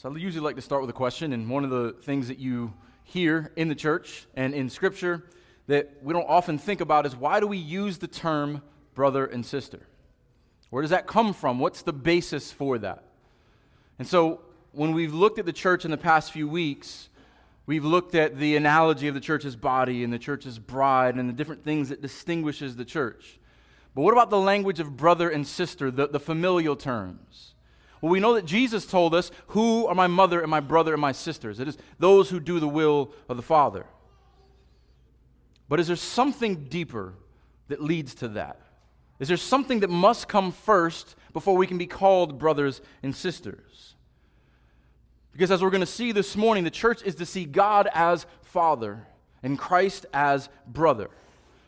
So I usually like to start with a question, and one of the things that you hear in the church and in Scripture that we don't often think about is why do we use the term brother and sister? Where does that come from? What's the basis for that? And so when we've looked at the church in the past few weeks, we've looked at the analogy of the church's body and the church's bride and the different things that distinguishes the church. But what about the language of brother and sister, the, the familial terms? Well, we know that Jesus told us, Who are my mother and my brother and my sisters? It is those who do the will of the Father. But is there something deeper that leads to that? Is there something that must come first before we can be called brothers and sisters? Because as we're going to see this morning, the church is to see God as Father and Christ as brother,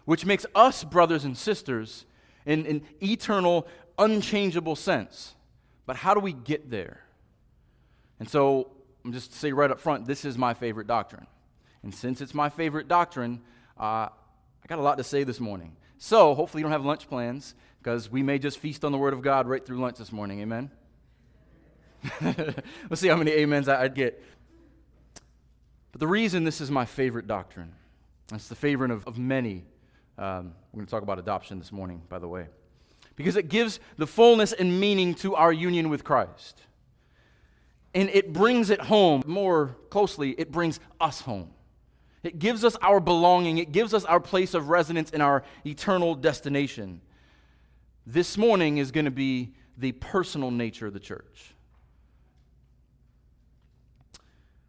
which makes us brothers and sisters in an eternal, unchangeable sense. But how do we get there? And so, I'm just to say right up front, this is my favorite doctrine. And since it's my favorite doctrine, uh, I got a lot to say this morning. So, hopefully, you don't have lunch plans because we may just feast on the Word of God right through lunch this morning. Amen? Let's see how many amens I'd get. But the reason this is my favorite doctrine, it's the favorite of, of many. Um, we're going to talk about adoption this morning, by the way because it gives the fullness and meaning to our union with Christ. And it brings it home more closely, it brings us home. It gives us our belonging, it gives us our place of residence in our eternal destination. This morning is going to be the personal nature of the church.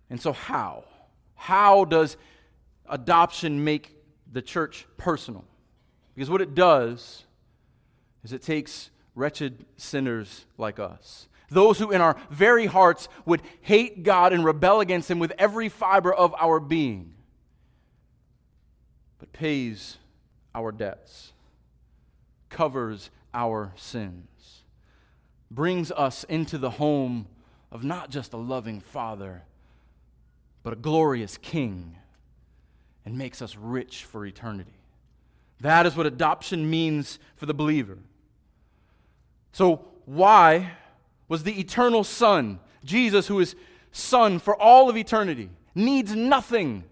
And so, how? How does adoption make the church personal? Because what it does is it takes wretched sinners like us. Those who in our very hearts would hate God and rebel against Him with every fiber of our being, but pays our debts, covers our sins, brings us into the home of not just a loving Father, but a glorious King, and makes us rich for eternity. That is what adoption means for the believer. So, why was the eternal Son, Jesus, who is Son for all of eternity, needs nothing?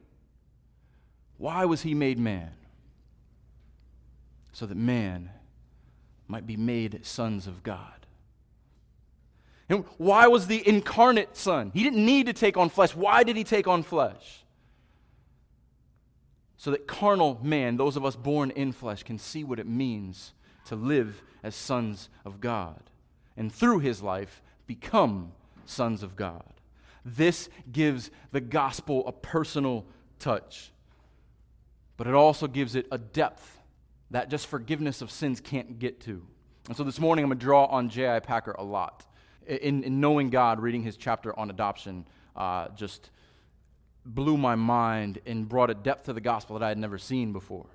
Why was he made man? So that man might be made sons of God. And why was the incarnate Son? He didn't need to take on flesh. Why did he take on flesh? So that carnal man, those of us born in flesh, can see what it means to live as sons of God, and through his life, become sons of God. This gives the gospel a personal touch, but it also gives it a depth that just forgiveness of sins can't get to. And so this morning I'm going to draw on J.I. Packer a lot. In, in, knowing God, reading his chapter on adoption uh, just blew my mind and brought a depth to the gospel that I had never seen before.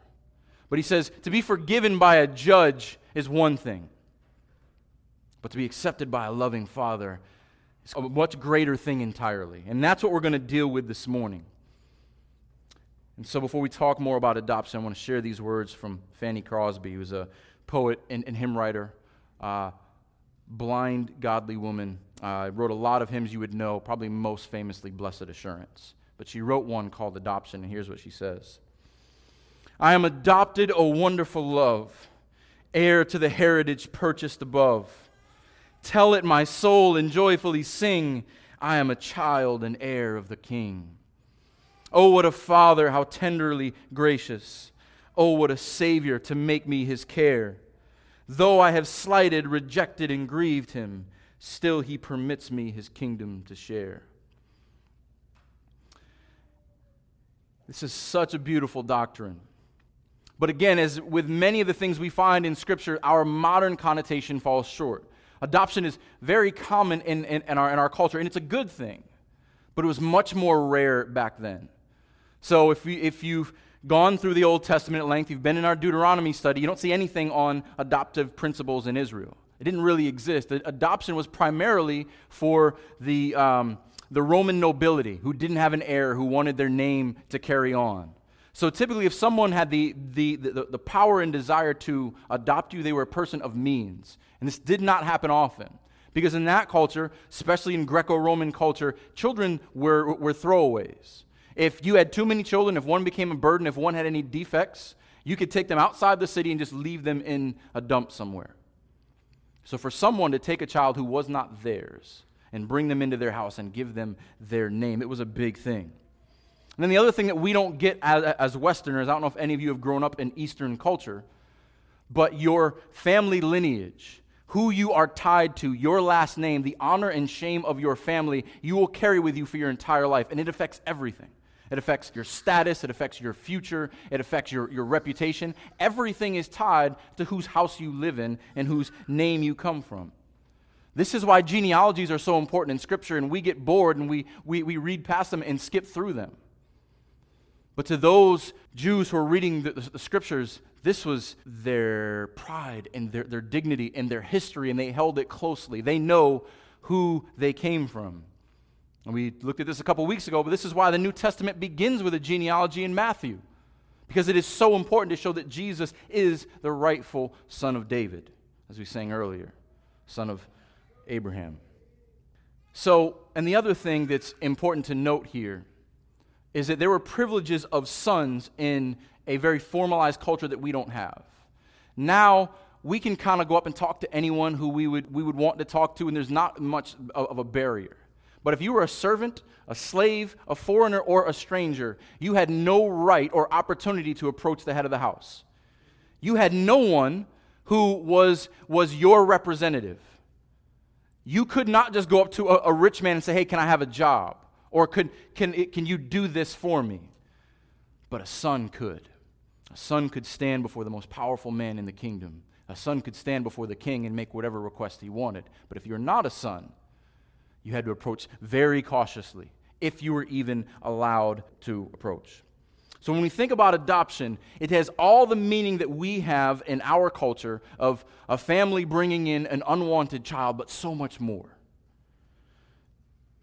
But he says, to be forgiven by a judge is one thing, but to be accepted by a loving father is a much greater thing entirely. And that's what we're going to deal with this morning. And so, before we talk more about adoption, I want to share these words from Fanny Crosby, who's a poet and, and hymn writer, uh, blind, godly woman. Uh, wrote a lot of hymns you would know, probably most famously, Blessed Assurance. But she wrote one called Adoption, and here's what she says I am adopted, O wonderful love, heir to the heritage purchased above. Tell it, my soul, and joyfully sing, I am a child and heir of the King. Oh, what a Father, how tenderly gracious. Oh, what a Savior to make me his care. Though I have slighted, rejected, and grieved him, still he permits me his kingdom to share. This is such a beautiful doctrine. But again, as with many of the things we find in Scripture, our modern connotation falls short. Adoption is very common in, in, in, our, in our culture, and it's a good thing. But it was much more rare back then. So if, you, if you've gone through the Old Testament at length, you've been in our Deuteronomy study, you don't see anything on adoptive principles in Israel. It didn't really exist. Adoption was primarily for the, um, the Roman nobility who didn't have an heir, who wanted their name to carry on. So typically, if someone had the, the, the, the, power and desire to adopt you, they were a person of means. And this did not happen often. Because in that culture, especially in Greco Roman culture, children were, were throwaways. If you had too many children, if one became a burden, if one had any defects, you could take them outside the city and just leave them in a dump somewhere. So, for someone to take a child who was not theirs and bring them into their house and give them their name, it was a big thing. And then the other thing that we don't get as, as Westerners, I don't know if any of you have grown up in Eastern culture, but your family lineage, who you are tied to, your last name, the honor and shame of your family, you will carry with you for your entire life. And it affects everything. It affects your status, it affects your future, it affects your, your reputation. Everything is tied to whose house you live in and whose name you come from. This is why genealogies are so important in Scripture, and we get bored and we, we, we read past them and skip through them. But to those Jews who are reading the, the, the, scriptures, this was their pride and their, their dignity and their history, and they held it closely. They know who they came from. And we looked at this a couple weeks ago, but this is why the New Testament begins with a genealogy in Matthew, because it is so important to show that Jesus is the rightful son of David, as we sang earlier, son of Abraham. So, and the other thing that's important to note here is that there were privileges of sons in a very formalized culture that we don't have. Now, we can kind of go up and talk to anyone who we would, we would want to talk to, and there's not much of, a barrier. But if you were a servant, a slave, a foreigner, or a stranger, you had no right or opportunity to approach the head of the house. You had no one who was, was your representative. You could not just go up to a, a rich man and say, Hey, can I have a job? Or could, can, can you do this for me? But a son could. A son could stand before the most powerful man in the kingdom. A son could stand before the king and make whatever request he wanted. But if you're not a son, you had to approach very cautiously, if you were even allowed to approach. So when we think about adoption, it has all the meaning that we have in our culture of a family bringing in an unwanted child, but so much more.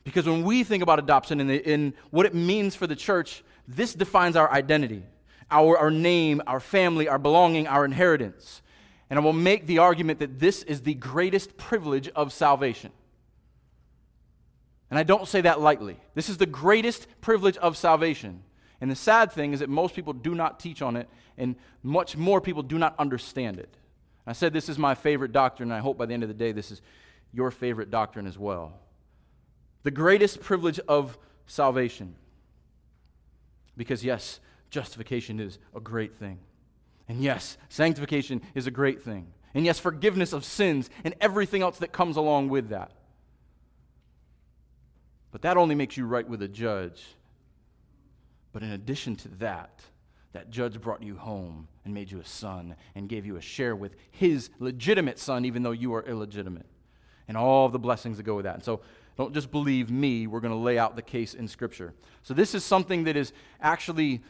Because when we think about adoption and, what it means for the church, this defines our identity, our, our name, our family, our belonging, our inheritance. And I will make the argument that this is the greatest privilege of salvation. And I don't say that lightly. This is the greatest privilege of salvation. And the sad thing is that most people do not teach on it, and much more people do not understand it. I said this is my favorite doctrine, and I hope by the end of the day this is your favorite doctrine as well the greatest privilege of salvation. Because, yes, justification is a great thing. And yes, sanctification is a great thing. And yes, forgiveness of sins and everything else that comes along with that. But that only makes you right with a judge. But in addition to that, that judge brought you home and made you a son and gave you a share with his legitimate son, even though you are illegitimate. And all the blessings that go with that. And so don't just believe me. We're going to lay out the case in Scripture. So, this is something that is actually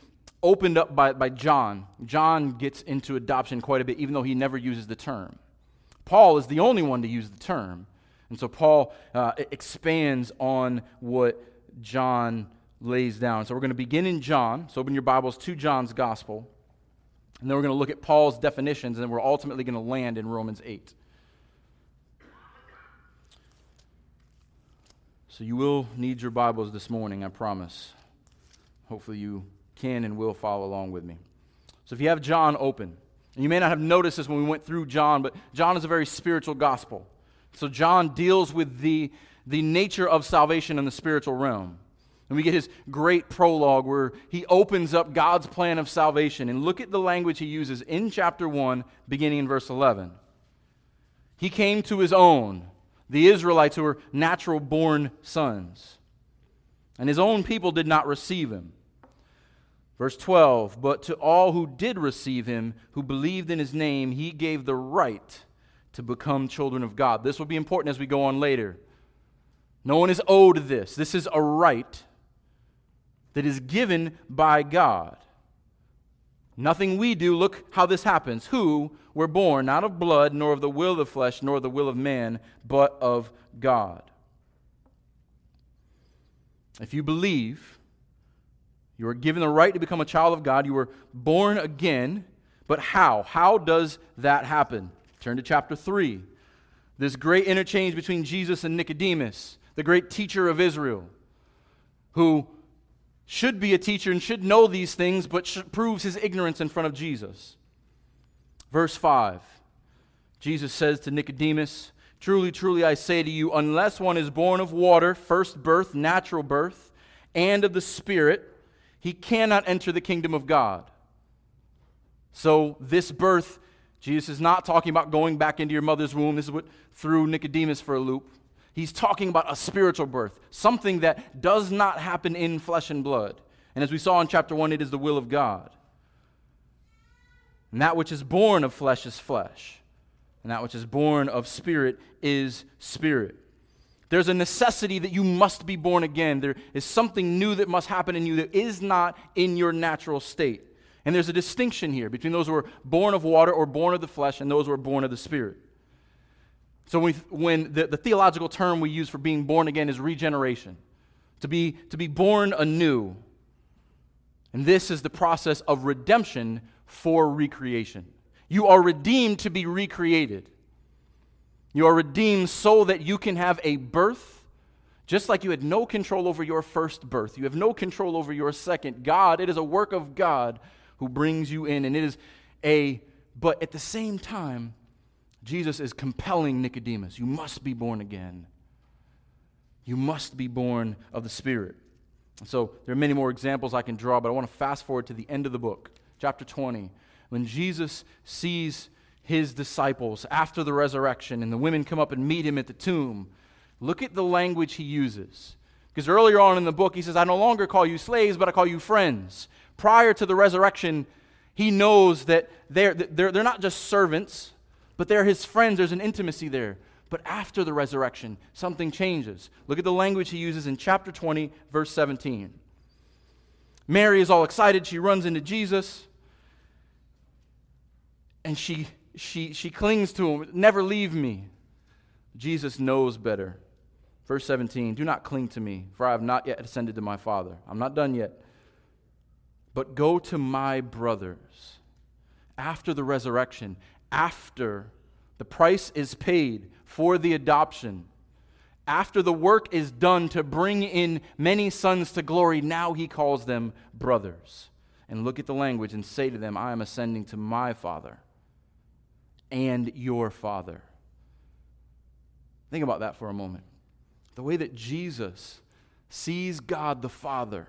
opened up by, by John. John gets into adoption quite a bit, even though he never uses the term. Paul is the only one to use the term. And so, Paul uh, expands on what John lays down. So, we're going to begin in John. So, open your Bibles to John's Gospel. And then we're going to look at Paul's definitions, and then we're ultimately going to land in Romans 8. So you will need your Bibles this morning, I promise. Hopefully, you can and will follow along with me. So if you have John open, you may not have noticed this when we went through John, but John is a very spiritual gospel. So John deals with the, the nature of salvation in the spiritual realm. And we get his great prologue where he opens up God's plan of salvation. And look at the language he uses in chapter 1, beginning in verse 11. He came to his own the Israelites who were natural born sons. And his own people did not receive him. Verse 12 But to all who did receive him, who believed in his name, he gave the right to become children of God. This will be important as we go on later. No one is owed this. This is a right that is given by God. Nothing we do. Look how this happens. Who were born not of blood, nor of the will of the flesh, nor the will of man, but of God. If you believe, you are given the right to become a child of God. You were born again. But how? How does that happen? Turn to chapter 3. this great interchange between Jesus and Nicodemus, the great teacher of Israel, who should be a teacher and should know these things, but proves his ignorance in front of Jesus. Verse 5 Jesus says to Nicodemus, Truly, truly, I say to you, unless one is born of water, first birth, natural birth, and of the Spirit, he cannot enter the kingdom of God. So, this birth, Jesus is not talking about going back into your mother's womb. This is what threw Nicodemus for a loop. He's talking about a spiritual birth, something that does not happen in flesh and blood. And as we saw in chapter 1, it is the will of God. And that which is born of flesh is flesh, and that which is born of spirit is spirit. There's a necessity that you must be born again. There is something new that must happen in you that is not in your natural state. And there's a distinction here between those who are born of water or born of the flesh and those who are born of the Spirit. So when, when the, the theological term we use for being born again is regeneration, to be, to be born anew. And this is the process of redemption for recreation. You are redeemed to be recreated. You are redeemed so that you can have a birth, just like you had no control over your first birth. You have no control over your second. God, it is a work of God who brings you in. And it is a, but at the same time, Jesus is compelling Nicodemus you must be born again. You must be born of the Spirit. So there are many more examples I can draw, but I want to fast forward to the end of the book, chapter 20, when Jesus sees his disciples after the resurrection and the women come up and meet him at the tomb. Look at the language he uses. Because earlier on in the book, he says, I no longer call you slaves, but I call you friends prior to the resurrection, he knows that they're, they're, they're not just servants, but they're his friends. There's an intimacy there. But after the resurrection, something changes. Look at the language he uses in chapter 20, verse 17. Mary is all excited. She runs into Jesus and she, she, she clings to him. Never leave me. Jesus knows better. Verse 17 Do not cling to me, for I have not yet ascended to my Father. I'm not done yet. But go to my brothers after the resurrection, after the price is paid for the adoption, after the work is done to bring in many sons to glory, now he calls them brothers. And look at the language and say to them, I am ascending to my Father and your Father. Think about that for a moment. The way that Jesus sees God the Father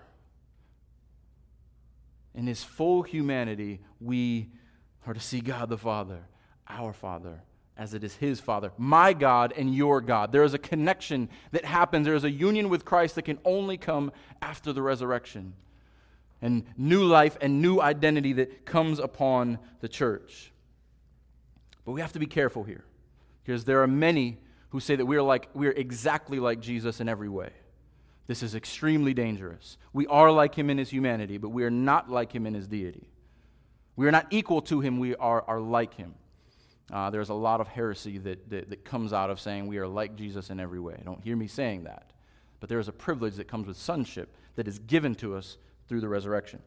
in his full humanity, we are to see God the Father, our Father, as it is his Father, my God and your God. There is a connection that happens. There is a union with Christ that can only come after the resurrection. And new life and new identity that comes upon the church. But we have to be careful here because there are many who say that we are like we are exactly like Jesus in every way. This is extremely dangerous. We are like him in his humanity, but we are not like him in his deity. We are not equal to him, we are, are like him. Uh, there's a lot of heresy that, that, that comes out of saying we are like Jesus in every way. Don't hear me saying that. But there is a privilege that comes with sonship that is given to us through the resurrection.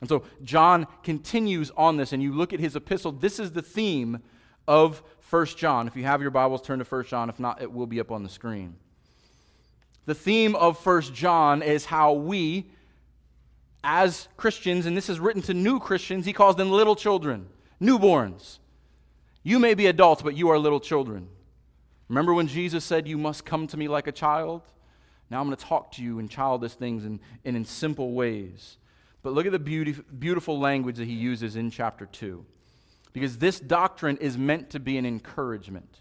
And so John continues on this, and you look at his epistle. This is the theme of 1 John. If you have your Bibles, turn to 1 John. If not, it will be up on the screen. The theme of First John is how we, as Christians, and this is written to new Christians, he calls them little children, newborns. You may be adults, but you are little children. Remember when Jesus said, You must come to me like a child? Now I'm going to talk to you in childish things and, and in simple ways. But look at the beauty, beautiful language that he uses in chapter 2. Because this doctrine is meant to be an encouragement.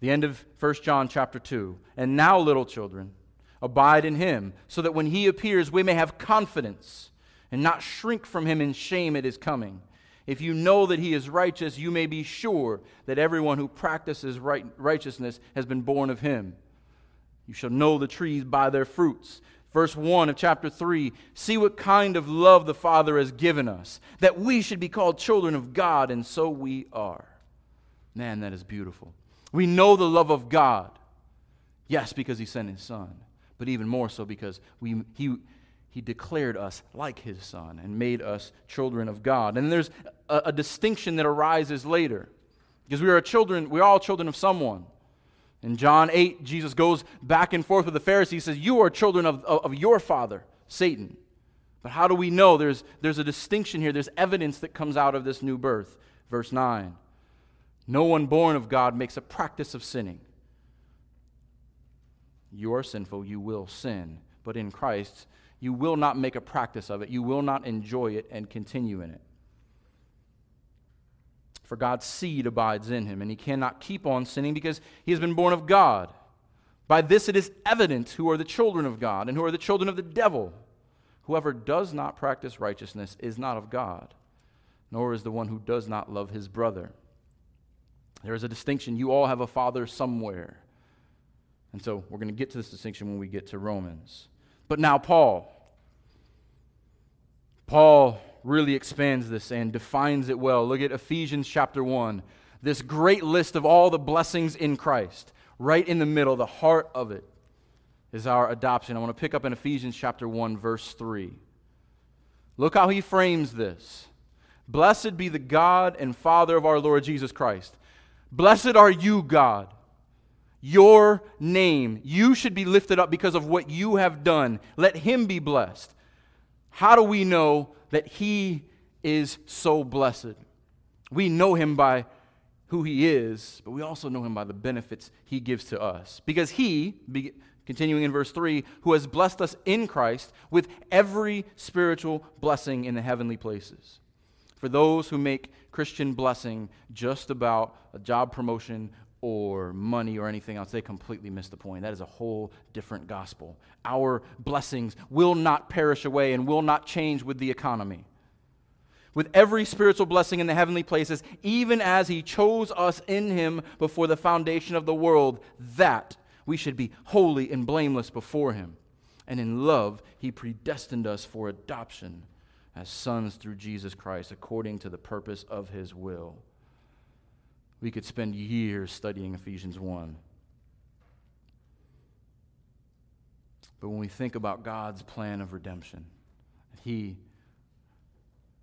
The end of 1 John chapter 2. And now, little children, abide in him, so that when he appears, we may have confidence and not shrink from him in shame at his coming. If you know that he is righteous, you may be sure that everyone who practices right, righteousness has been born of him. You shall know the trees by their fruits. Verse 1 of chapter 3 See what kind of love the Father has given us, that we should be called children of God, and so we are. Man, that is beautiful. We know the love of God. Yes, because he sent his son, but even more so because we, he, he declared us like his son and made us children of God. And there's a, a distinction that arises later because we are children, we're all children of someone. In John 8, Jesus goes back and forth with the Pharisees. He says, You are children of, of, of your father, Satan. But how do we know? There's, there's a distinction here. There's evidence that comes out of this new birth. Verse 9 No one born of God makes a practice of sinning. You are sinful, you will sin. But in Christ, you will not make a practice of it. You will not enjoy it and continue in it. For God's seed abides in him, and he cannot keep on sinning because he has been born of God. By this it is evident who are the children of God and who are the children of the devil. Whoever does not practice righteousness is not of God, nor is the one who does not love his brother. There is a distinction. You all have a father somewhere. And so we're going to get to this distinction when we get to Romans. But now, Paul. Paul really expands this and defines it well. Look at Ephesians chapter 1. This great list of all the blessings in Christ. Right in the middle, the heart of it, is our adoption. I want to pick up in Ephesians chapter 1, verse 3. Look how he frames this. Blessed be the God and Father of our Lord Jesus Christ. Blessed are you, God. Your name. You should be lifted up because of what you have done. Let him be blessed. How do we know that he is so blessed. We know him by who he is, but we also know him by the benefits he gives to us. Because he, continuing in verse 3, who has blessed us in Christ with every spiritual blessing in the heavenly places. For those who make Christian blessing just about a job promotion or money or anything else, they completely miss the point. That is a whole different gospel. Our blessings will not perish away and will not change with the economy. With every spiritual blessing in the heavenly places, even as He chose us in Him before the foundation of the world, that we should be holy and blameless before Him. And in love, He predestined us for adoption as sons through Jesus Christ, according to the purpose of His will we could spend years studying Ephesians 1. But when we think about God's plan of redemption, He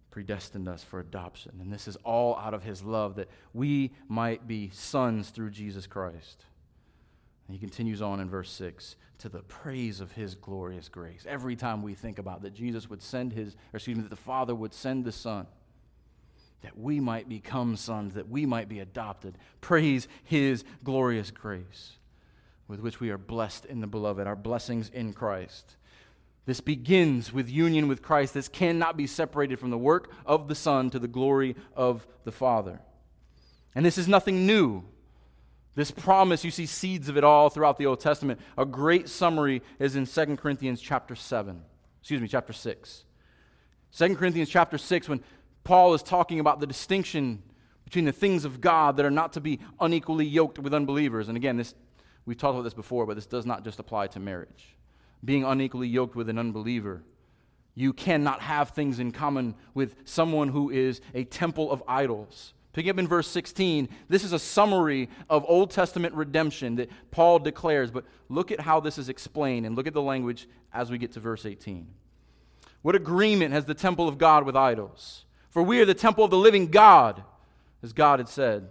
predestined us for adoption. And this is all out of His love that we might be sons through Jesus Christ. And he continues on in verse 6 to the praise of His glorious grace. Every time we think about that Jesus would send His, or excuse me, that the Father would send the Son that we might become sons, that we might be adopted. Praise his glorious grace with which we are blessed in the beloved, our blessings in Christ. This begins with union with Christ. This cannot be separated from the work of the Son to the glory of the Father. And this is nothing new. This promise, you see seeds of it all throughout the Old Testament. A great summary is in 2 Corinthians chapter 7. Excuse me, chapter 6. 2 Corinthians chapter 6, when Paul is talking about the distinction between the things of God that are not to be unequally yoked with unbelievers. And again, this, we've talked about this before, but this does not just apply to marriage. Being unequally yoked with an unbeliever, you cannot have things in common with someone who is a temple of idols. Picking up in verse 16, this is a summary of Old Testament redemption that Paul declares, but look at how this is explained and look at the language as we get to verse 18. What agreement has the temple of God with idols? For we are the temple of the living God, as God had said.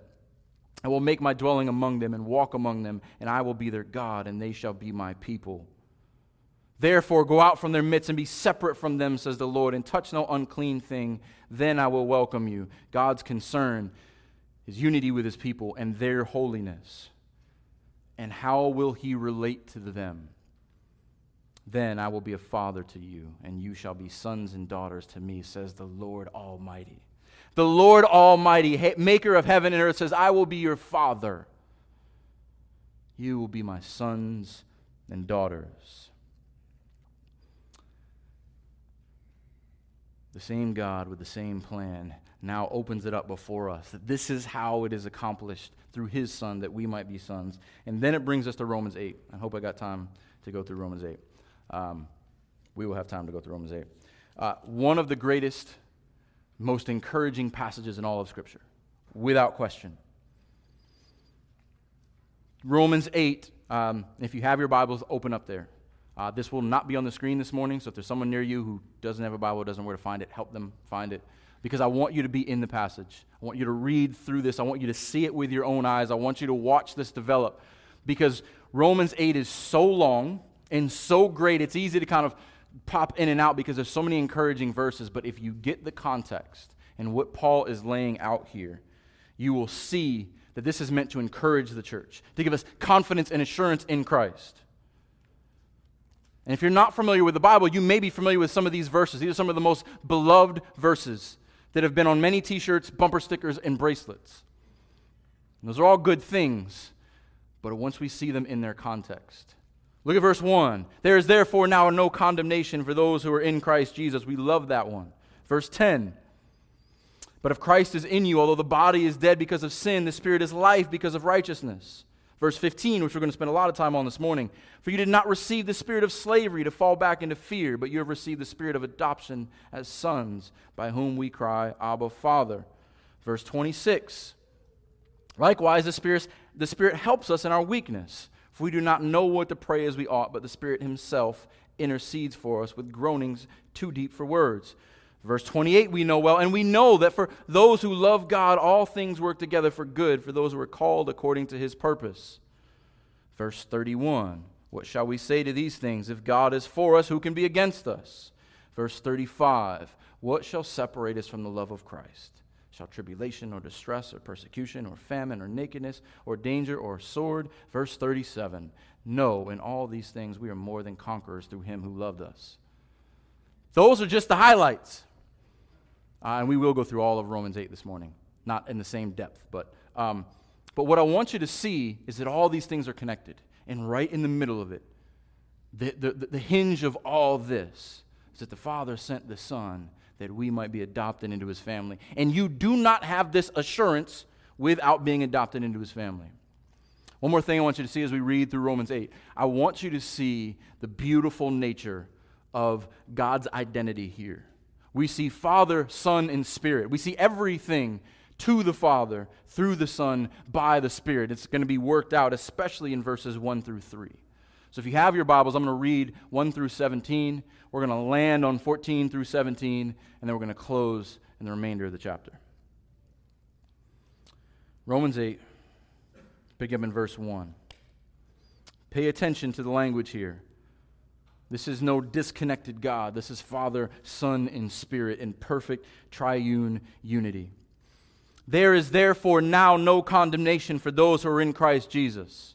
I will make my dwelling among them and walk among them, and I will be their God, and they shall be my people. Therefore, go out from their midst and be separate from them, says the Lord, and touch no unclean thing. Then I will welcome you. God's concern is unity with his people and their holiness. And how will he relate to them? Then I will be a father to you, and you shall be sons and daughters to me, says the Lord Almighty. The Lord Almighty, maker of heaven and earth, says, I will be your father. You will be my sons and daughters. The same God with the same plan now opens it up before us that this is how it is accomplished through his son that we might be sons. And then it brings us to Romans 8. I hope I got time to go through Romans 8. Um, we will have time to go through Romans 8. Uh, one of the greatest, most encouraging passages in all of Scripture, without question. Romans 8, um, if you have your Bibles, open up there. Uh, this will not be on the screen this morning, so if there's someone near you who doesn't have a Bible, doesn't know where to find it, help them find it. Because I want you to be in the passage. I want you to read through this. I want you to see it with your own eyes. I want you to watch this develop because Romans 8 is so long and so great, it's easy to kind of pop in and out because there's so many encouraging verses. But if you get the context and what Paul is laying out here, you will see that this is meant to encourage the church, to give us confidence and assurance in Christ. And if you're not familiar with the Bible, you may be familiar with some of these verses. These are some of the most beloved verses that have been on many t shirts, bumper stickers, and bracelets. And those are all good things, but once we see them in their context. Look at verse 1. There is therefore now no condemnation for those who are in Christ Jesus. We love that one. Verse 10. But if Christ is in you, although the body is dead because of sin, the spirit is life because of righteousness. Verse 15, which we're going to spend a lot of time on this morning. For you did not receive the spirit of slavery to fall back into fear, but you have received the spirit of adoption as sons, by whom we cry, Abba, Father. Verse 26. Likewise, the Spirit, the Spirit helps us in our weakness. For we do not know what to pray as we ought, but the Spirit Himself intercedes for us with groanings too deep for words. Verse 28, we know well, and we know that for those who love God, all things work together for good, for those who are called according to His purpose. Verse 31, what shall we say to these things? If God is for us, who can be against us? Verse 35, what shall separate us from the love of Christ? Shall tribulation or distress or persecution or famine or nakedness or danger or sword. Verse 37 No, in all these things we are more than conquerors through him who loved us. Those are just the highlights. Uh, and we will go through all of Romans 8 this morning. Not in the same depth, but, um, but what I want you to see is that all these things are connected. And right in the middle of it, the, the, the hinge of all this is that the Father sent the Son that we might be adopted into his family. And you do not have this assurance without being adopted into his family. One more thing I want you to see as we read through Romans 8. I want you to see the beautiful nature of God's identity here. We see Father, Son, and Spirit. We see everything to the Father through the Son by the Spirit. It's going to be worked out, especially in verses 1 through 3. So if you have your Bibles, I'm going to read 1 through 17. We're going to land on 14 through 17, and then we're going to close in the remainder of the chapter. Romans 8, pick up in verse 1. Pay attention to the language here. This is no disconnected God. This is Father, Son, and Spirit in perfect triune unity. There is therefore now no condemnation for those who are in Christ Jesus.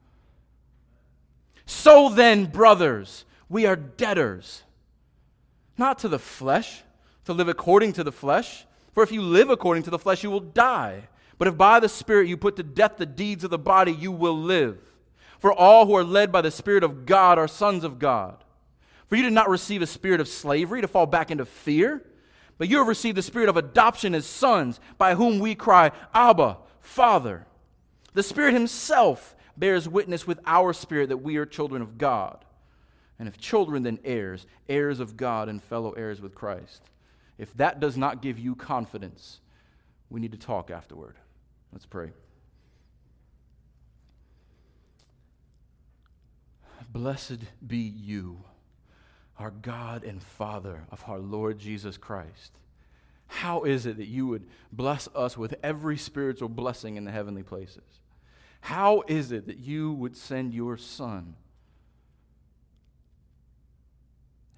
So then, brothers, we are debtors, not to the flesh, to live according to the flesh. For if you live according to the flesh, you will die. But if by the Spirit you put to death the deeds of the body, you will live. For all who are led by the Spirit of God are sons of God. For you did not receive a spirit of slavery to fall back into fear, but you have received the spirit of adoption as sons, by whom we cry, Abba, Father. The Spirit Himself bears witness with our spirit that we are children of God. And if children, then heirs, heirs of God and fellow heirs with Christ. If that does not give you confidence, we need to talk afterward. Let's pray. Blessed be you, our God and Father of our Lord Jesus Christ, how is it that you would bless us with every spiritual blessing in the heavenly places? How is it that you would send your Son?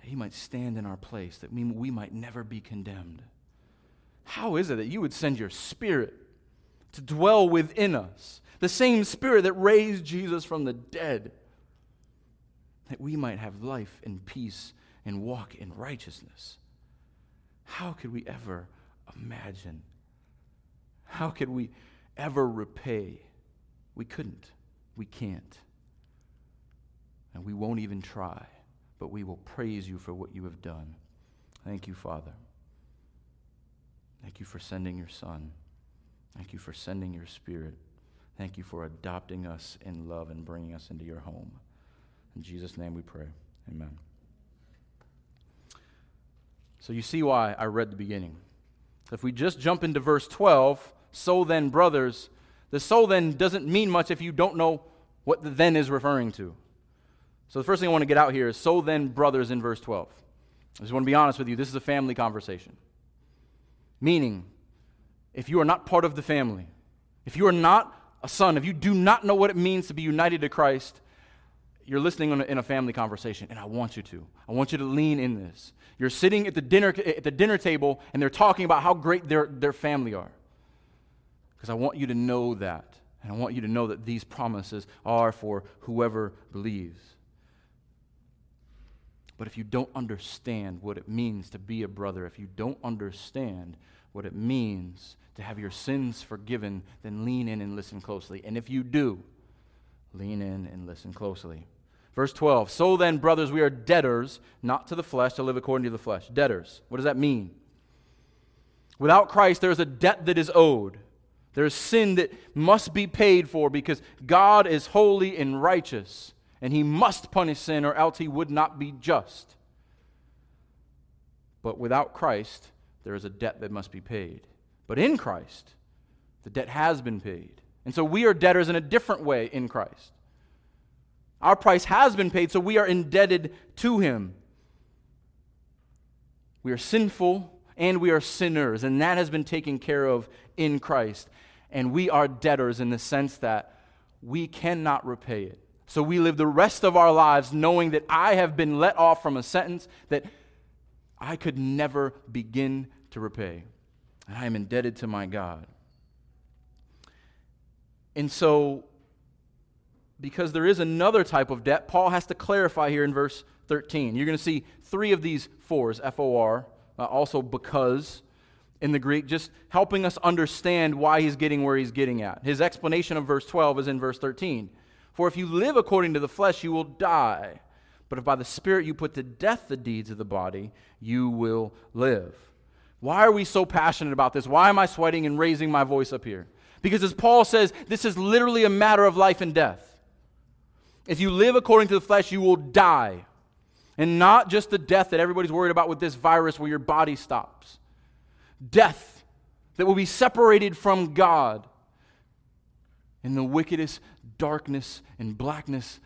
That he might stand in our place, that we, we might never be condemned. How is it that you would send your Spirit to dwell within us, the same Spirit that raised Jesus from the dead, that we might have life and peace and walk in righteousness? How could we ever imagine? How could we ever repay? We couldn't. We can't. And we won't even try but we will praise you for what you have done. Thank you, Father. Thank you for sending your Son. Thank you for sending your Spirit. Thank you for adopting us in love and bringing us into your home. In Jesus' name we pray. Amen. So you see why I read the beginning. If we just jump into verse 12, so then, brothers, the so then doesn't mean much if you don't know what the then is referring to. So the first thing I want to get out here is so then, brothers, in verse 12. I just want to be honest with you. This is a family conversation. Meaning, if you are not part of the family, if you are not a son, if you do not know what it means to be united to Christ, you're listening in a, in a, family conversation, and I want you to. I want you to lean in this. You're sitting at the dinner, at the dinner table, and they're talking about how great their, their family are. Because I want you to know that. And I want you to know that these promises are for whoever believes. But if you don't understand what it means to be a brother, if you don't understand what it means to have your sins forgiven, then lean in and listen closely. And if you do, lean in and listen closely. Verse 12 So then, brothers, we are debtors, not to the flesh, to live according to the flesh. Debtors. What does that mean? Without Christ, there is a debt that is owed. There is sin that must be paid for because God is holy and righteous and he must punish sin, or else he would not be just. But without Christ, there is a debt that must be paid. But in Christ, the debt has been paid. And so we are debtors in a different way in Christ. Our price has been paid, so we are indebted to him. We are sinful and we are sinners, and that has been taken care of in Christ. And we are debtors in the sense that we cannot repay it. So we live the rest of our lives knowing that I have been let off from a sentence that I could never begin to repay. And I am indebted to my God. And so, because there is another type of debt, Paul has to clarify here in verse 13. You're going to see three of these fours, F O R, uh, also because in the Greek, just helping us understand why he's getting where he's getting at. His explanation of verse 12 is in verse 13. For if you live according to the flesh, you will die. But if by the Spirit you put to death the deeds of the body, you will live. Why are we so passionate about this? Why am I sweating and raising my voice up here? Because as Paul says, this is literally a matter of life and death. If you live according to the flesh, you will die. And not just the death that everybody's worried about with this virus where your body stops. Death that will be separated from God in the wickedest darkness and blackness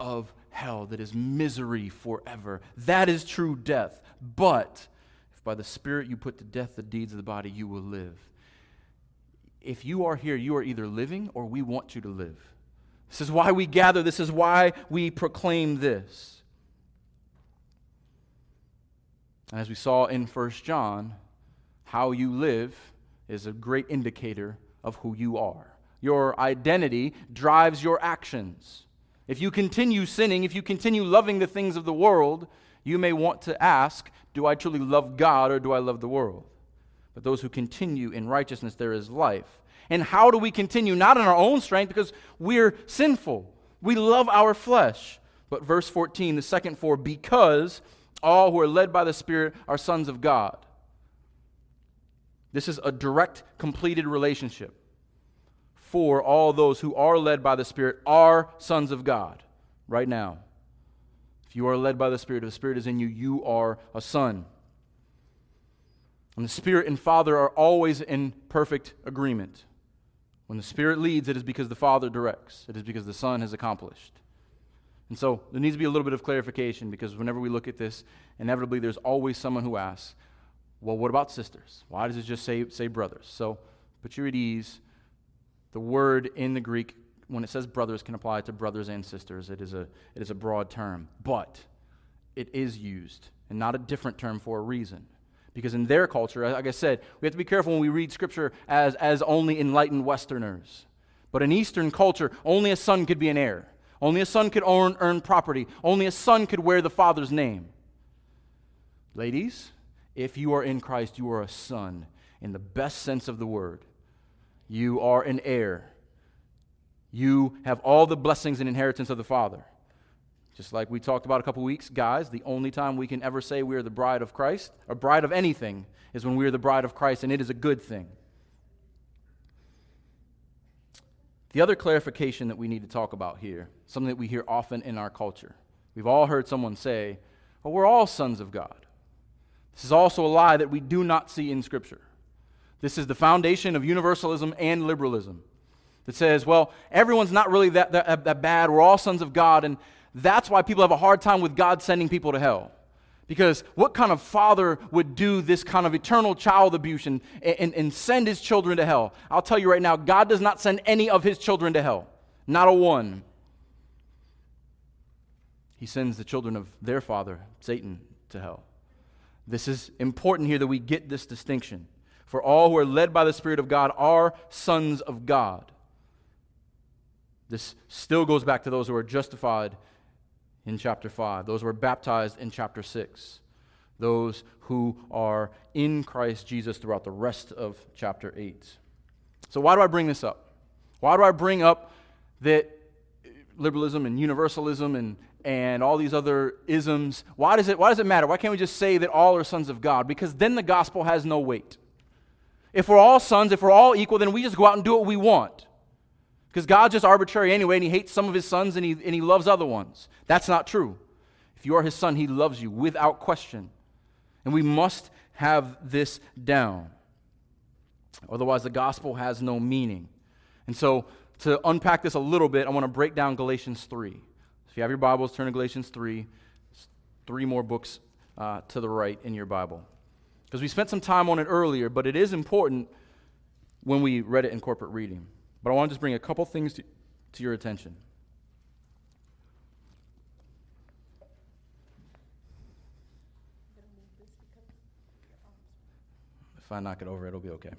of hell that is misery forever. That is true death. But if by the Spirit you put to death the deeds of the body, you will live. If you are here, you are either living or we want you to live. This is why we gather, this is why we proclaim this. And As we saw in 1 John, how you live is a great indicator of who you are your identity drives your actions. If you continue sinning, if you continue loving the things of the world, you may want to ask, Do I truly love God or do I love the world? But those who continue in righteousness, there is life. And how do we continue? Not in our own strength, because we're sinful. We love our flesh. But verse 14, the second four, because all who are led by the Spirit are sons of God. This is a direct, completed relationship for all those who are led by the Spirit are sons of God right now. If you are led by the Spirit, if the Spirit is in you, you are a son. And the Spirit and Father are always in perfect agreement. When the Spirit leads, it is because the Father directs, it is because the Son has accomplished. And so there needs to be a little bit of clarification because whenever we look at this, inevitably there's always someone who asks, well, what about sisters? Why does it just say, say brothers? So put you at ease. The word in the Greek, when it says brothers, can apply to brothers and sisters. It is a, it is a broad term. But it is used, and not a different term for a reason. Because in their culture, like I said, we have to be careful when we read Scripture as, as only enlightened Westerners. But in Eastern culture, only a son could be an heir. Only a son could earn, earn property. Only a son could wear the father's name. Ladies, if you are in Christ, you are a son in the best sense of the word. You are an heir. You have all the blessings and inheritance of the Father. Just like we talked about a couple weeks, guys, the only time we can ever say we are the bride of Christ, a bride of anything, is when we are the bride of Christ, and it is a good thing. The other clarification that we need to talk about here, something that we hear often in our culture. We've all heard someone say, well, we're all sons of God. This is also a lie that we do not see in Scripture. This is the foundation of universalism and liberalism that says, well, everyone's not really that, that, that bad. We're all sons of God, and that's why people have a hard time with God sending people to hell. Because what kind of father would do this kind of eternal child abuse and, and, and, send his children to hell? I'll tell you right now, God does not send any of his children to hell. Not a one. He sends the children of their father, Satan, to hell. This is important here that we get this distinction. For all who are led by the Spirit of God are sons of God. This still goes back to those who are justified in chapter 5, those who are baptized in chapter 6, those who are in Christ Jesus throughout the rest of chapter 8. So, why do I bring this up? Why do I bring up that liberalism and universalism and, and all these other isms? Why does, it, why does it matter? Why can't we just say that all are sons of God? Because then the gospel has no weight. If we're all sons, if we're all equal, then we just go out and do what we want. Because God's just arbitrary anyway, and He hates some of His sons and he, and he loves other ones. That's not true. If you are His son, He loves you without question. And we must have this down. Otherwise, the gospel has no meaning. And so, to unpack this a little bit, I want to break down Galatians 3. If you have your Bibles, turn to Galatians 3. Three more books uh, to the right in your Bible. Because we spent some time on it earlier, but it is important when we read it in corporate reading. But I want to just bring a couple things to, to your attention. If I knock it over, it'll be okay.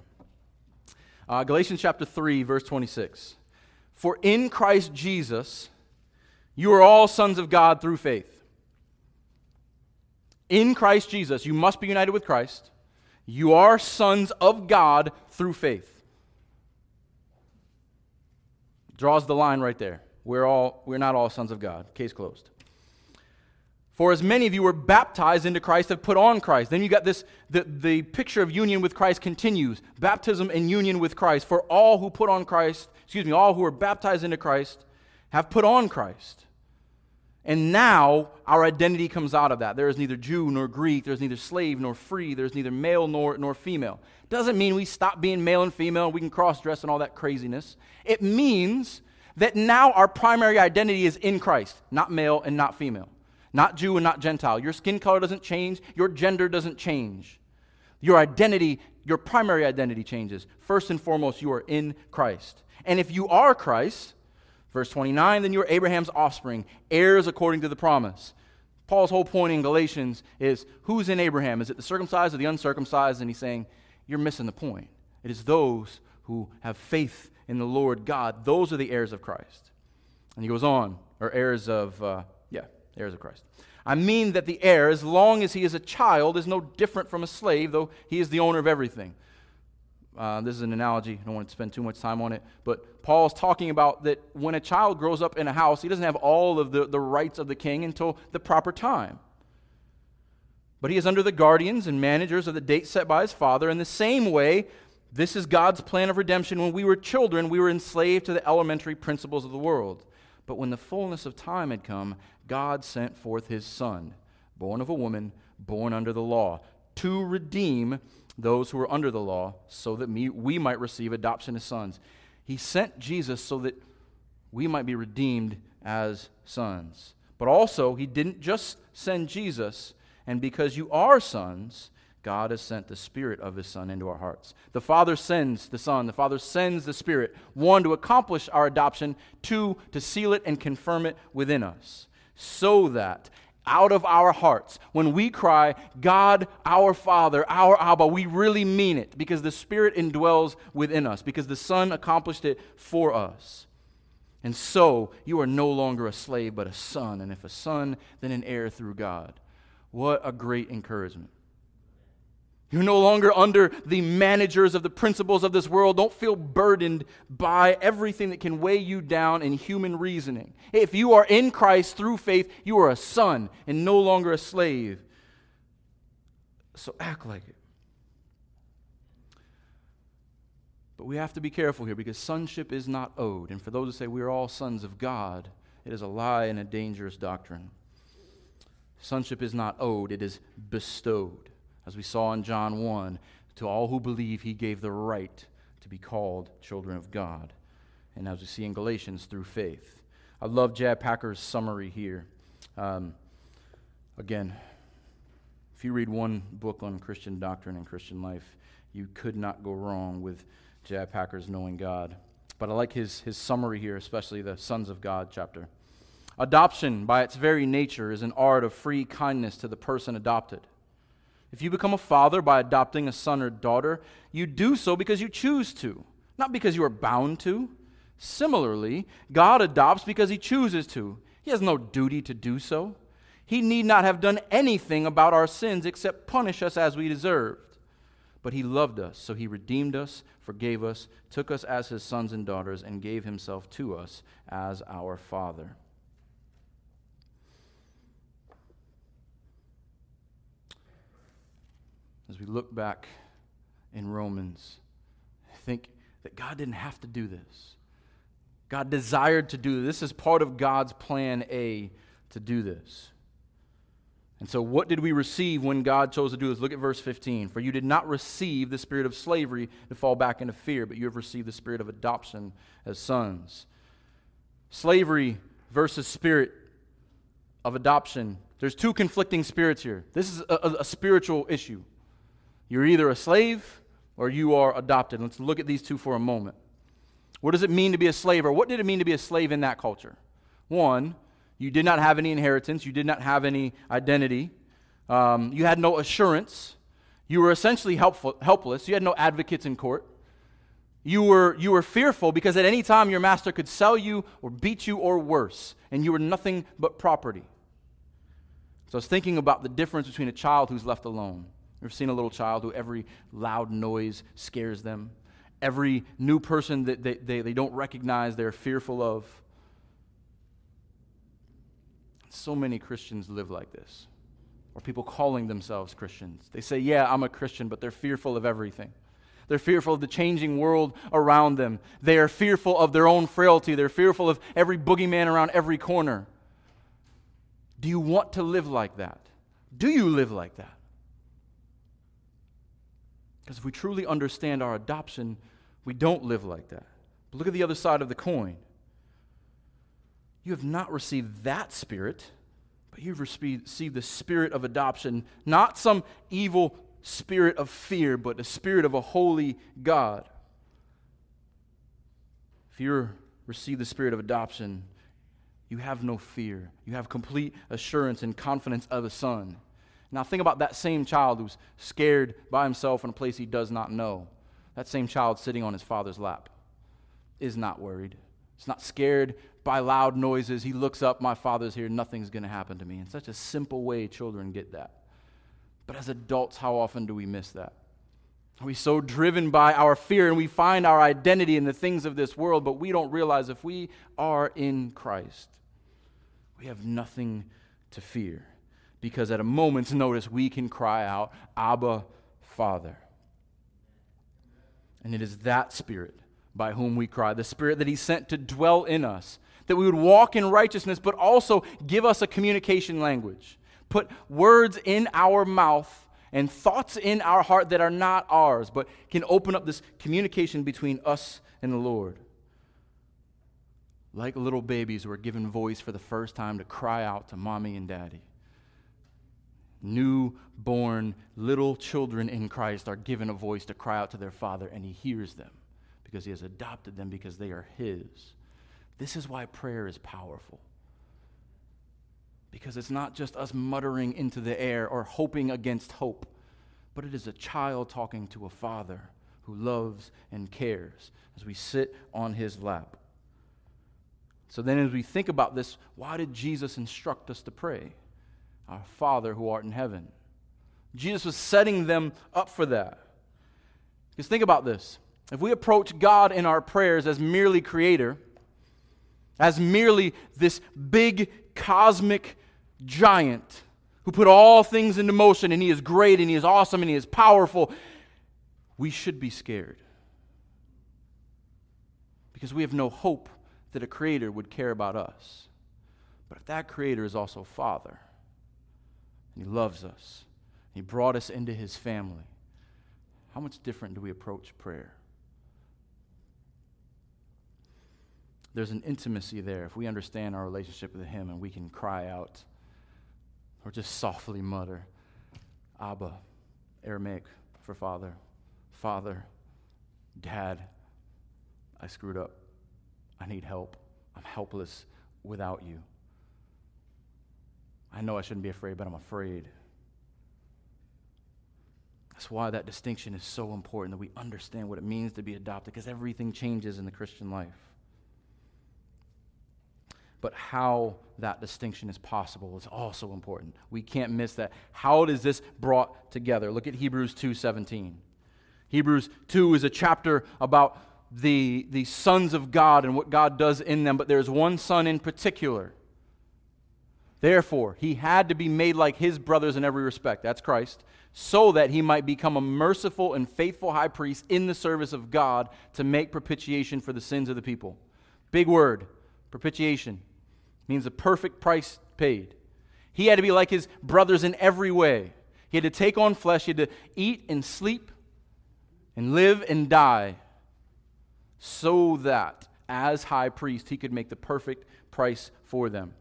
Uh, Galatians chapter 3, verse 26. For in Christ Jesus, you are all sons of God through faith. In Christ Jesus, you must be united with Christ. You are sons of God through faith. Draws the line right there. We're, all, we're not all sons of God. Case closed. For as many of you were baptized into Christ have put on Christ. Then you got this, the, the picture of union with Christ continues. Baptism and union with Christ. For all who put on Christ, excuse me, all who are baptized into Christ have put on Christ. And now our identity comes out of that. There is neither Jew nor Greek, there's neither slave nor free, there's neither male nor, nor female. Doesn't mean we stop being male and female we can cross dress and all that craziness. It means that now our primary identity is in Christ, not male and not female, not Jew and not Gentile. Your skin color doesn't change, your gender doesn't change. Your identity, your primary identity changes. First and foremost, you are in Christ. And if you are Christ, Verse 29 Then you are Abraham's offspring, heirs according to the promise. Paul's whole point in Galatians is who's in Abraham? Is it the circumcised or the uncircumcised? And he's saying, You're missing the point. It is those who have faith in the Lord God. Those are the heirs of Christ. And he goes on, or heirs of, uh, yeah, heirs of Christ. I mean that the heir, as long as he is a child, is no different from a slave, though he is the owner of everything. Uh, this is an analogy. I don't want to spend too much time on it. But Paul's talking about that when a child grows up in a house, he doesn't have all of the, the rights of the king until the proper time. But he is under the guardians and managers of the date set by his father. In the same way, this is God's plan of redemption. When we were children, we were enslaved to the elementary principles of the world. But when the fullness of time had come, God sent forth his son, born of a woman, born under the law, to redeem those who were under the law, so that me, we might receive adoption as sons. He sent Jesus so that we might be redeemed as sons. But also, he didn't just send Jesus, and because you are sons, God has sent the Spirit of His Son into our hearts. The Father sends the Son. The Father sends the Spirit, one, to accomplish our adoption, two, to seal it and confirm it within us, so that out of our hearts, when we cry, God, our Father, our Abba, we really mean it because the Spirit indwells within us, because the Son accomplished it for us. And so you are no longer a slave, but a son. And if a son, then an heir through God. What a great encouragement. You're no longer under the managers of the principles of this world. Don't feel burdened by everything that can weigh you down in human reasoning. If you are in Christ through faith, you are a son and no longer a slave. So act like it. But we have to be careful here because sonship is not owed. And for those who say we are all sons of God, it is a lie and a dangerous doctrine. Sonship is not owed, it is bestowed. As we saw in John 1, to all who believe, he gave the right to be called children of God. And as we see in Galatians, through faith. I love J.I. Packer's summary here. Um, again, if you read one book on Christian doctrine and Christian life, you could not go wrong with J.I. Packer's Knowing God. But I like his, his summary here, especially the Sons of God chapter. Adoption, by its very nature, is an art of free kindness to the person adopted. If you become a father by adopting a son or daughter, you do so because you choose to, not because you are bound to. Similarly, God adopts because he chooses to. He has no duty to do so. He need not have done anything about our sins except punish us as we deserved. But he loved us, so he redeemed us, forgave us, took us as his sons and daughters, and gave himself to us as our Father. As we look back in Romans, I think that God didn't have to do this. God desired to do this. This is part of God's plan A to do this. And so, what did we receive when God chose to do this? Look at verse 15. For you did not receive the spirit of slavery to fall back into fear, but you have received the spirit of adoption as sons. Slavery versus spirit of adoption. There's two conflicting spirits here. This is a, a, a spiritual issue. You're either a slave or you are adopted. Let's look at these two for a moment. What does it mean to be a slave, or what did it mean to be a slave in that culture? One, you did not have any inheritance, you did not have any identity, um, you had no assurance, you were essentially helpful, helpless, you had no advocates in court. You were, you were fearful because at any time your master could sell you or beat you or worse, and you were nothing but property. So I was thinking about the difference between a child who's left alone Ever seen a little child who every loud noise scares them? Every new person that they, they, they don't recognize, they're fearful of. So many Christians live like this, or people calling themselves Christians. They say, Yeah, I'm a Christian, but they're fearful of everything. They're fearful of the changing world around them. They are fearful of their own frailty. They're fearful of every boogeyman around every corner. Do you want to live like that? Do you live like that? Because if we truly understand our adoption, we don't live like that. But look at the other side of the coin. You have not received that spirit, but you've received the spirit of adoption, not some evil spirit of fear, but the spirit of a holy God. If you receive the spirit of adoption, you have no fear. You have complete assurance and confidence of a son. Now, think about that same child who's scared by himself in a place he does not know. That same child sitting on his father's lap is not worried. He's not scared by loud noises. He looks up, my father's here, nothing's going to happen to me. In such a simple way, children get that. But as adults, how often do we miss that? Are we so driven by our fear and we find our identity in the things of this world, but we don't realize if we are in Christ, we have nothing to fear because at a moment's notice we can cry out, Abba, Father. And it is that Spirit by whom we cry, the Spirit that He sent to dwell in us, that we would walk in righteousness, but also give us a communication language, put words in our mouth and thoughts in our heart that are not ours, but can open up this communication between us and the Lord. like little babies who are given voice for the first time to cry out to mommy and daddy. Newborn little children in Christ are given a voice to cry out to their father, and he hears them because he has adopted them because they are his. This is why prayer is powerful. Because it's not just us muttering into the air or hoping against hope, but it is a child talking to a father who loves and cares as we sit on his lap. So then, as we think about this, why did Jesus instruct us to pray? Our Father who art in heaven. Jesus was setting them up for that. Because think about this. If we approach God in our prayers as merely creator, as merely this big cosmic giant who put all things into motion and he is great and he is awesome and he is powerful, we should be scared. Because we have no hope that a creator would care about us. But if that creator is also Father, he loves us, he brought us into his family, how much different do we approach prayer? there's an intimacy there if we understand our relationship with Him and we can cry out or just softly mutter, Abba, Aramaic for Father, Father, Dad, I screwed up. I need help. I'm helpless without you. I know I shouldn't be afraid, but I'm afraid. That's why that distinction is so important that we understand what it means to be adopted because everything changes in the Christian life but how that distinction is possible is also important. We can't miss that. How is this brought together? Look at Hebrews 2:17. Hebrews 2 is a chapter about the, the sons of God and what God does in them, but there's one son in particular. Therefore, he had to be made like his brothers in every respect. That's Christ, so that he might become a merciful and faithful high priest in the service of God to make propitiation for the sins of the people. Big word, propitiation means a perfect price paid. He had to be like his brothers in every way. He had to take on flesh, he had to eat and sleep and live and die so that as high priest he could make the perfect price for them.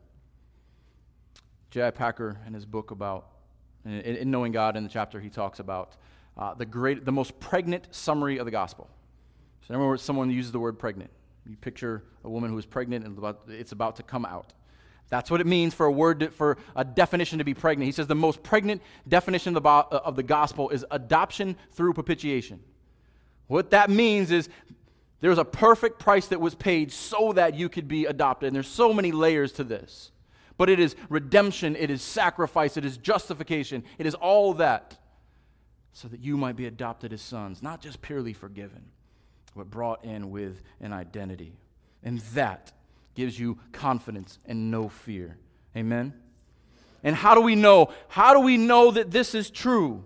J.I. Packer, in his book about in, in, Knowing God, in the chapter he talks about uh, the great, the most pregnant summary of the gospel. So, remember, someone uses the word pregnant. You picture a woman who is pregnant and about, it's about to come out. That's what it means for a word, to, for a definition to be pregnant. He says the most pregnant definition of the, uh, of the gospel is adoption through propitiation. What that means is there's a perfect price that was paid so that you could be adopted. And there's so many layers to this. But it is redemption, it is sacrifice, it is justification, it is all that so that you might be adopted as sons, not just purely forgiven but brought in with an identity. And that gives you confidence and no fear. Amen? And how do we know? How do we know that this is true?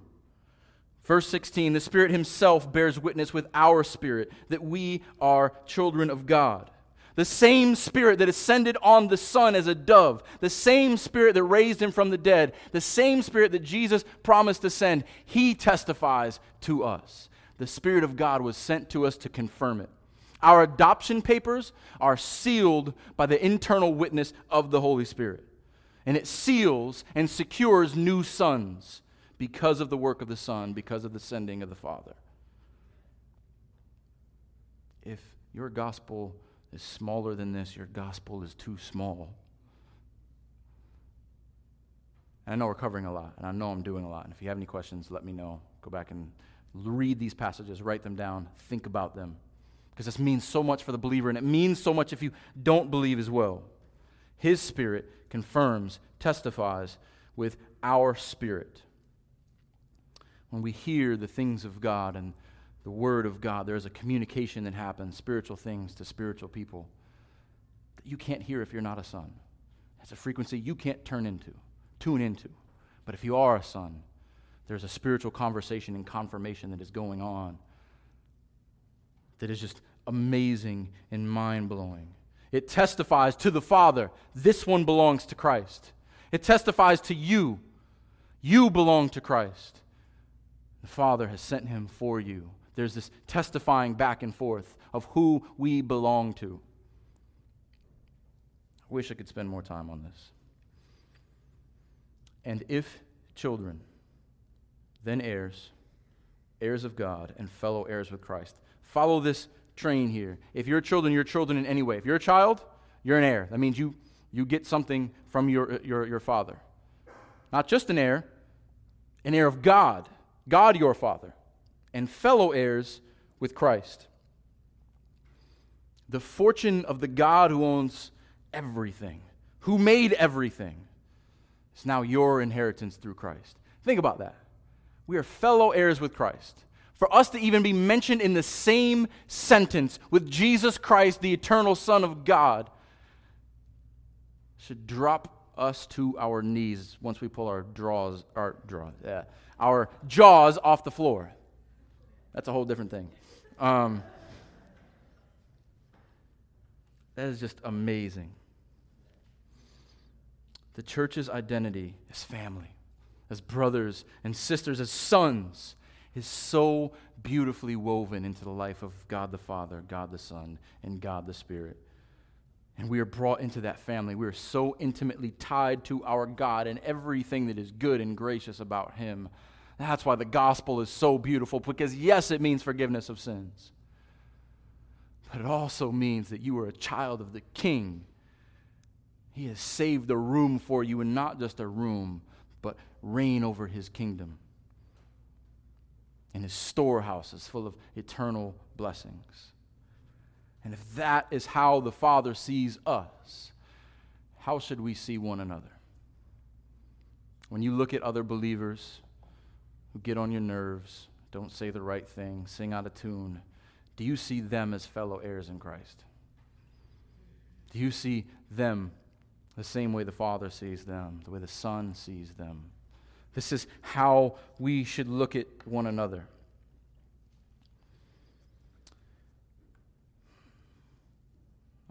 Verse 16 The Spirit Himself bears witness with our spirit that we are children of God. The same Spirit that ascended on the Son as a dove, the same Spirit that raised Him from the dead, the same Spirit that Jesus promised to send, He testifies to us the Spirit of God was sent to us to confirm it. Our adoption papers are sealed by the internal witness of the Holy Spirit. And it seals and secures new sons because of the work of the Son, because of the sending of the Father. If your gospel is smaller than this, your gospel is too small. And I know we're covering a lot, and I know I'm doing a lot. And if you have any questions, let me know. Go back and read these passages, write them down, think about them. Because this means so much for the believer, and it means so much if you don't believe as well. His Spirit confirms, testifies with our spirit. When we hear the things of God and the Word of God, there's a communication that happens, spiritual things to spiritual people, that you can't hear if you're not a son. That's a frequency you can't turn into, tune into. But if you are a son, there's a spiritual conversation and confirmation that is going on that is just amazing and mind blowing. It testifies to the Father, this one belongs to Christ. It testifies to you, you belong to Christ. The Father has sent him for you. There's this testifying back and forth of who we belong to. I wish I could spend more time on this. And if children, then heirs, heirs of God, and fellow heirs with Christ. Follow this train here. If you're children, you're children in any way. If you're a child, you're an heir. That means you, you get something from your, your, your father. Not just an heir, an heir of God, God your father, and fellow heirs with Christ. The fortune of the God who owns everything, who made everything, is now your inheritance through Christ. Think about that. We are fellow heirs with Christ. For us to even be mentioned in the same sentence with Jesus Christ, the eternal Son of God, should drop us to our knees once we pull our draws, our draws, yeah, our jaws off the floor. That's a whole different thing. Um, that is just amazing. The church's identity as family, as brothers and sisters, as sons, is so beautifully woven into the life of God the Father, God the Son, and God the Spirit. And we are brought into that family. We are so intimately tied to our God and everything that is good and gracious about Him. That's why the gospel is so beautiful, because yes, it means forgiveness of sins. But it also means that you are a child of the King. He has saved a room for you, and not just a room, but reign over His kingdom. And His storehouse is full of eternal blessings. And if that is how the Father sees us, how should we see one another? When you look at other believers who get on your nerves, don't say the right thing, sing out of tune, do you see them as fellow heirs in Christ? Do you see them the same way the Father sees them, the way the Son sees them? This is how we should look at one another.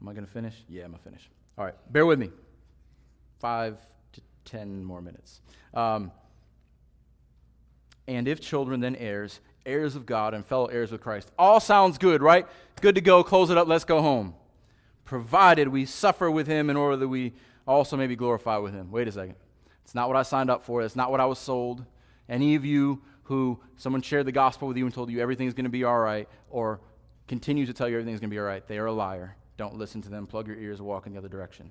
Am I going to finish? Yeah, I'm going to finish. All right, bear with me. Five to ten more minutes. Um, and if children, then heirs, heirs of God and fellow heirs with Christ. All sounds good, right? Good to go. Close it up. Let's go home. Provided we suffer with him in order that we also may be glorified with him. Wait a second. It's not what I signed up for. It's not what I was sold. Any of you who someone shared the gospel with you and told you everything's going to be all right, or continues to tell you everything's going to be all right, they are a liar. Don't listen to them. Plug your ears, and walk in the other direction.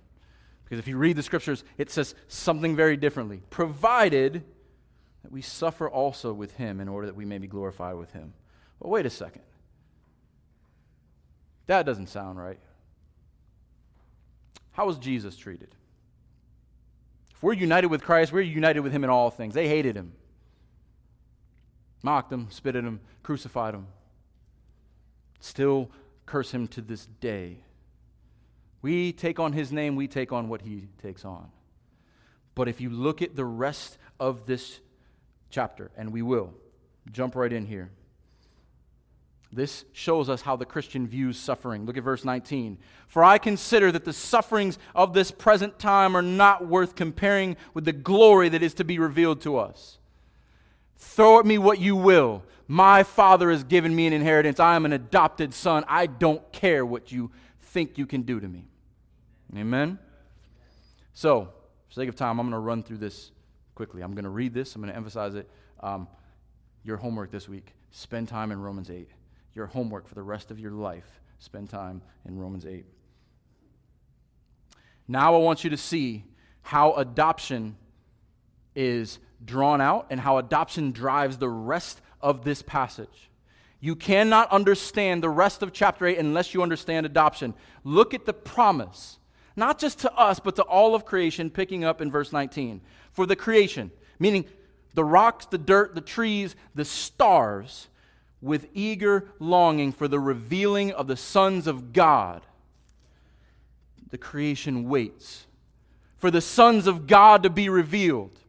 Because if you read the scriptures, it says something very differently. Provided that we suffer also with him in order that we may be glorified with him. But wait a second. That doesn't sound right. How was Jesus treated? If we're united with Christ, we're united with him in all things. They hated him, mocked him, spit at him, crucified him, still curse him to this day. We take on his name, we take on what he takes on. But if you look at the rest of this chapter, and we will. Jump right in here. This shows us how the Christian views suffering. Look at verse 19. For I consider that the sufferings of this present time are not worth comparing with the glory that is to be revealed to us. Throw at me what you will. My Father has given me an inheritance. I am an adopted son. I don't care what you think you can do to me. Amen? So, for sake of time, I'm going to run through this quickly. I'm going to read this, I'm going to emphasize it. Um, your homework this week spend time in Romans 8. Your homework for the rest of your life spend time in Romans 8. Now I want you to see how adoption is drawn out and how adoption drives the rest of this passage. You cannot understand the rest of chapter 8 unless you understand adoption. Look at the promise, not just to us, but to all of creation, picking up in verse 19 for the creation, meaning the rocks, the dirt, the trees, the stars, with eager longing for the revealing of the sons of God. The creation waits for the sons of God to be revealed.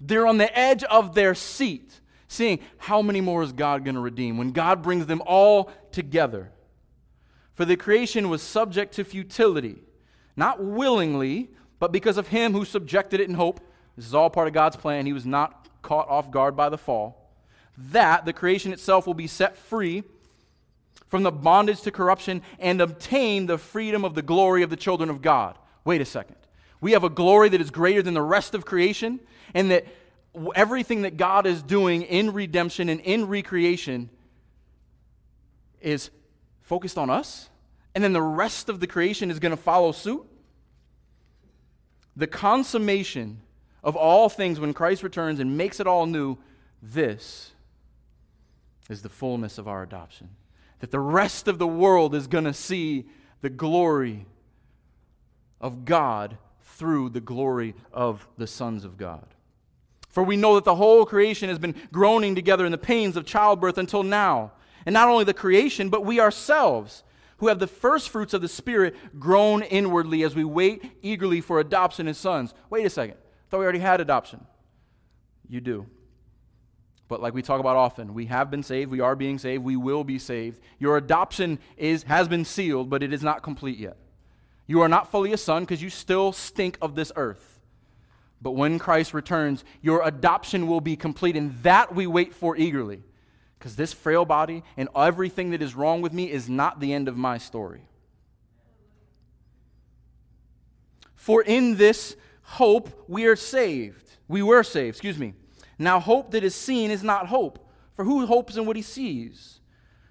They're on the edge of their seat, seeing how many more is God going to redeem when God brings them all together. For the creation was subject to futility, not willingly, but because of him who subjected it in hope, this is all part of God's plan. He was not caught off guard by the fall. That the creation itself will be set free from the bondage to corruption and obtain the freedom of the glory of the children of God. Wait a second. We have a glory that is greater than the rest of creation, and that everything that God is doing in redemption and in recreation is focused on us, and then the rest of the creation is going to follow suit. The consummation of all things when Christ returns and makes it all new, this is the fullness of our adoption. That the rest of the world is going to see the glory of God through the glory of the sons of God. For we know that the whole creation has been groaning together in the pains of childbirth until now. And not only the creation, but we ourselves, who have the first fruits of the Spirit, groan inwardly as we wait eagerly for adoption as sons. Wait a second. Thought we already had adoption. You do. But like we talk about often, we have been saved, we are being saved, we will be saved. Your adoption is, has been sealed, but it is not complete yet. You are not fully a son because you still stink of this earth. But when Christ returns, your adoption will be complete, and that we wait for eagerly. Because this frail body and everything that is wrong with me is not the end of my story. For in this hope we are saved. We were saved, excuse me. Now, hope that is seen is not hope, for who hopes in what he sees?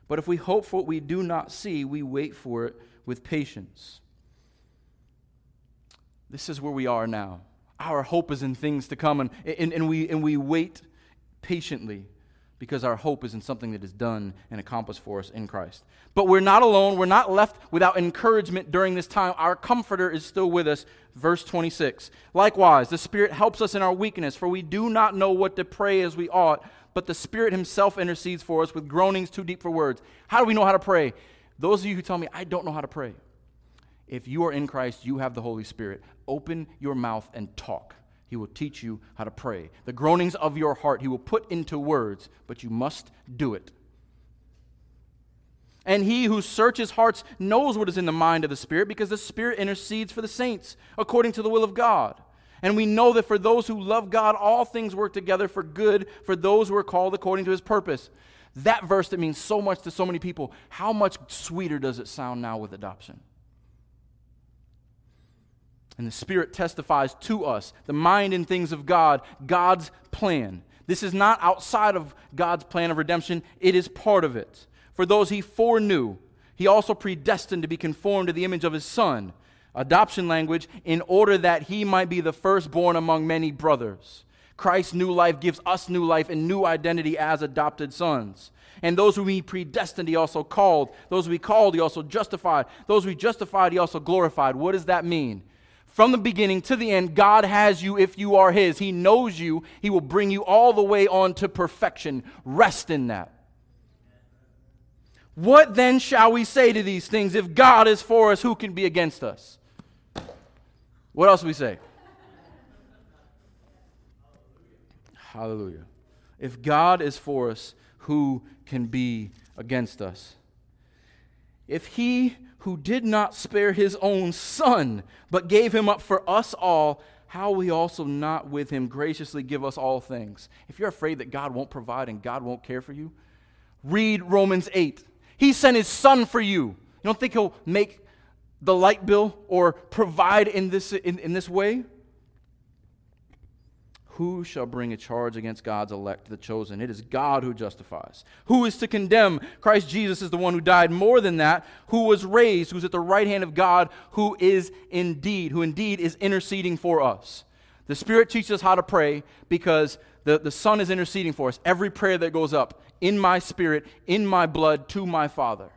But if we hope for what we do not see, we wait for it with patience. This is where we are now. Our hope is in things to come, and, and, and, we, and we wait patiently because our hope is in something that is done and accomplished for us in Christ. But we're not alone. We're not left without encouragement during this time. Our Comforter is still with us. Verse 26. Likewise, the Spirit helps us in our weakness, for we do not know what to pray as we ought, but the Spirit Himself intercedes for us with groanings too deep for words. How do we know how to pray? Those of you who tell me, I don't know how to pray. If you are in Christ, you have the Holy Spirit. Open your mouth and talk. He will teach you how to pray. The groanings of your heart he will put into words, but you must do it. And he who searches hearts knows what is in the mind of the Spirit, because the Spirit intercedes for the saints according to the will of God. And we know that for those who love God, all things work together for good for those who are called according to his purpose. That verse that means so much to so many people, how much sweeter does it sound now with adoption? And the Spirit testifies to us the mind and things of God, God's plan. This is not outside of God's plan of redemption, it is part of it. For those he foreknew, he also predestined to be conformed to the image of his Son, adoption language, in order that he might be the firstborn among many brothers. Christ's new life gives us new life and new identity as adopted sons. And those whom he predestined, he also called. Those who he called, he also justified. Those who he justified, he also glorified. What does that mean? From the beginning to the end, God has you if you are His. He knows you. He will bring you all the way on to perfection. Rest in that. What then shall we say to these things? If God is for us, who can be against us? What else do we say? Hallelujah. If God is for us, who can be against us? If He who did not spare his own son, but gave him up for us all, how will he also not with him graciously give us all things? If you're afraid that God won't provide and God won't care for you, read Romans 8. He sent his son for you. You don't think he'll make the light bill or provide in this, in, in this way? Who shall bring a charge against God's elect, the chosen? It is God who justifies. Who is to condemn? Christ Jesus is the one who died. More than that, who was raised, who's at the right hand of God, who is indeed, who indeed is interceding for us. The Spirit teaches us how to pray because the, the Son is interceding for us. Every prayer that goes up in my spirit, in my blood, to my Father.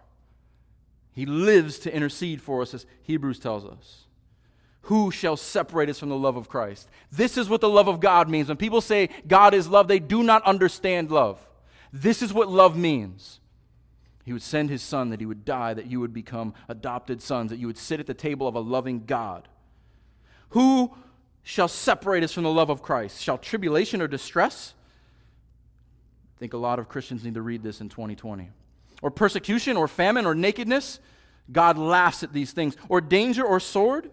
He lives to intercede for us, as Hebrews tells us. Who shall separate us from the love of Christ? This is what the love of God means. When people say God is love, they do not understand love. This is what love means. He would send his son that he would die, that you would become adopted sons, that you would sit at the table of a loving God. Who shall separate us from the love of Christ? Shall tribulation or distress? I think a lot of Christians need to read this in 2020. Or persecution or famine or nakedness? God laughs at these things. Or danger or sword?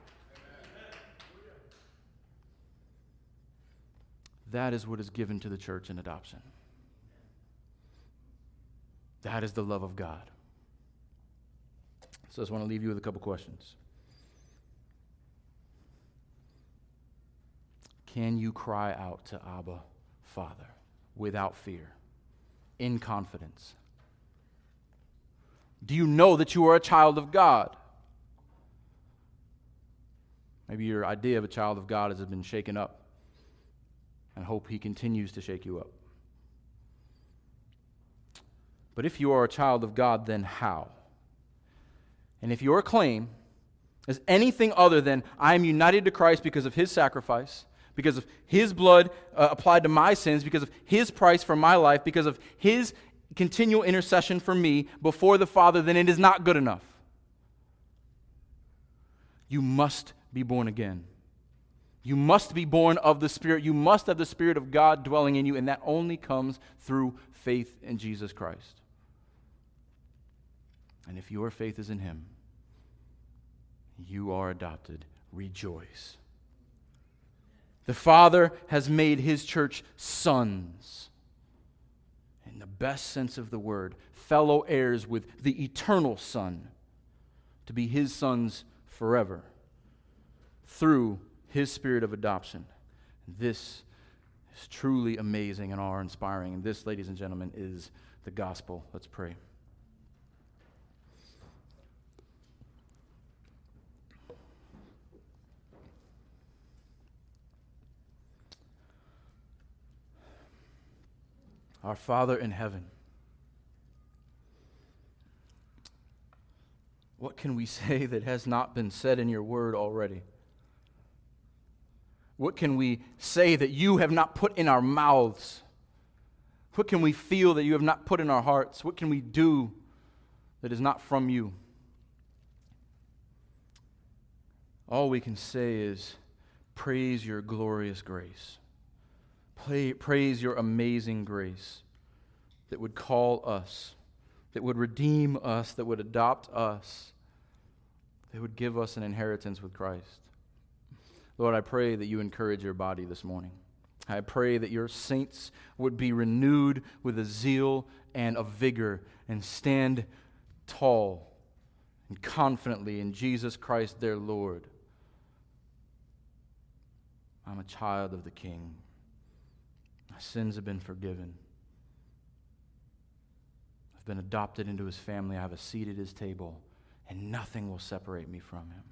That is what is given to the church in adoption. That is the love of God. So I just want to leave you with a couple questions. Can you cry out to Abba, Father, without fear, in confidence? Do you know that you are a child of God? Maybe your idea of a child of God has been shaken up, and hope He continues to shake you up. But if you are a child of God, then how? And if your claim is anything other than I am united to Christ because of His sacrifice, because of his blood uh, applied to my sins, because of his price for my life, because of his continual intercession for me before the Father, then it is not good enough. You must be born again. You must be born of the Spirit. You must have the Spirit of God dwelling in you, and that only comes through faith in Jesus Christ. And if your faith is in Him, you are adopted. Rejoice. The Father has made his church sons. In the best sense of the word, fellow heirs with the eternal Son, to be his sons forever through his spirit of adoption. This is truly amazing and awe inspiring. And this, ladies and gentlemen, is the gospel. Let's pray. Our Father in heaven. What can we say that has not been said in your word already? What can we say that you have not put in our mouths? What can we feel that you have not put in our hearts? What can we do that is not from you? All we can say is, Praise your glorious grace praise your amazing grace that would call us, that would redeem us, that would adopt us, that would give us an inheritance with Christ. Lord, I pray that you encourage your body this morning. I pray that your saints would be renewed with a zeal and a vigor and stand tall and confidently in Jesus Christ their Lord. I'm a child of the King. My sins have been forgiven. I've been adopted into his family. I have a seat at his table, and nothing will separate me from him.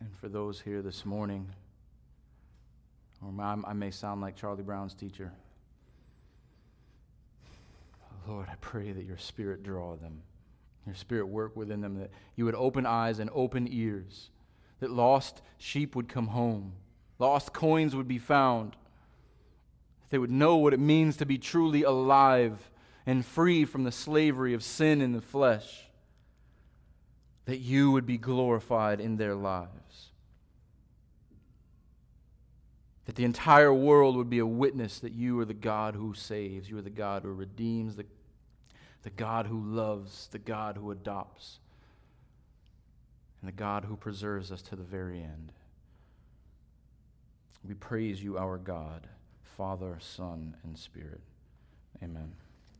And for those here this morning, or I may sound like Charlie Brown's teacher, Lord, I pray that your spirit draw them, your spirit work within them, that you would open eyes and open ears, that lost sheep would come home Lost coins would be found. That they would know what it means to be truly alive and free from the slavery of sin in the flesh. That you would be glorified in their lives. That the entire world would be a witness that you are the God who saves, you are the God who redeems, the, the God who loves, the God who adopts, and the God who preserves us to the very end. We praise you, our God, Father, Son, and Spirit. Amen.